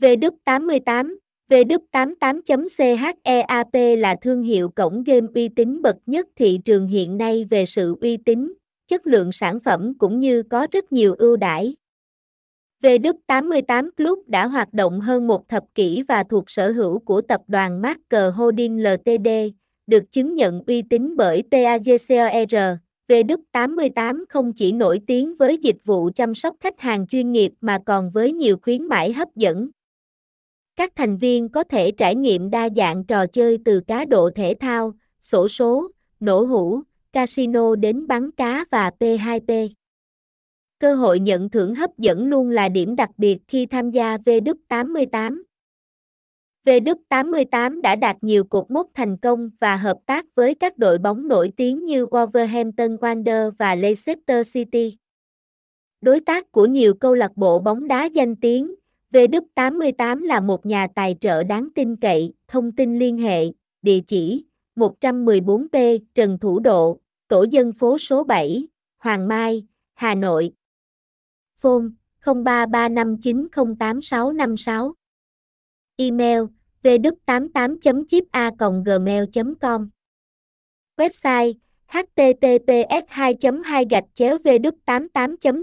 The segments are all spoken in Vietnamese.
VW88 VW88.CHEAP là thương hiệu cổng game uy tín bậc nhất thị trường hiện nay về sự uy tín, chất lượng sản phẩm cũng như có rất nhiều ưu đãi. VW88 Club đã hoạt động hơn một thập kỷ và thuộc sở hữu của tập đoàn Marker Holding Ltd, được chứng nhận uy tín bởi PAGCOR. VW88 không chỉ nổi tiếng với dịch vụ chăm sóc khách hàng chuyên nghiệp mà còn với nhiều khuyến mãi hấp dẫn. Các thành viên có thể trải nghiệm đa dạng trò chơi từ cá độ thể thao, sổ số, nổ hũ, casino đến bắn cá và P2P. Cơ hội nhận thưởng hấp dẫn luôn là điểm đặc biệt khi tham gia V88. V88 đã đạt nhiều cột mốc thành công và hợp tác với các đội bóng nổi tiếng như Wolverhampton Wanderers và Leicester City. Đối tác của nhiều câu lạc bộ bóng đá danh tiếng, VW88 là một nhà tài trợ đáng tin cậy, thông tin liên hệ, địa chỉ 114P Trần Thủ Độ, tổ dân phố số 7, Hoàng Mai, Hà Nội. Phone 0335908656 Email vdup88.chipa.gmail.com Website https 2 2 gạch chéo vđ88 cheap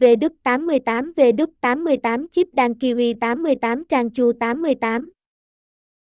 V88 V88 chip đăng kiwi 88 trang chu 88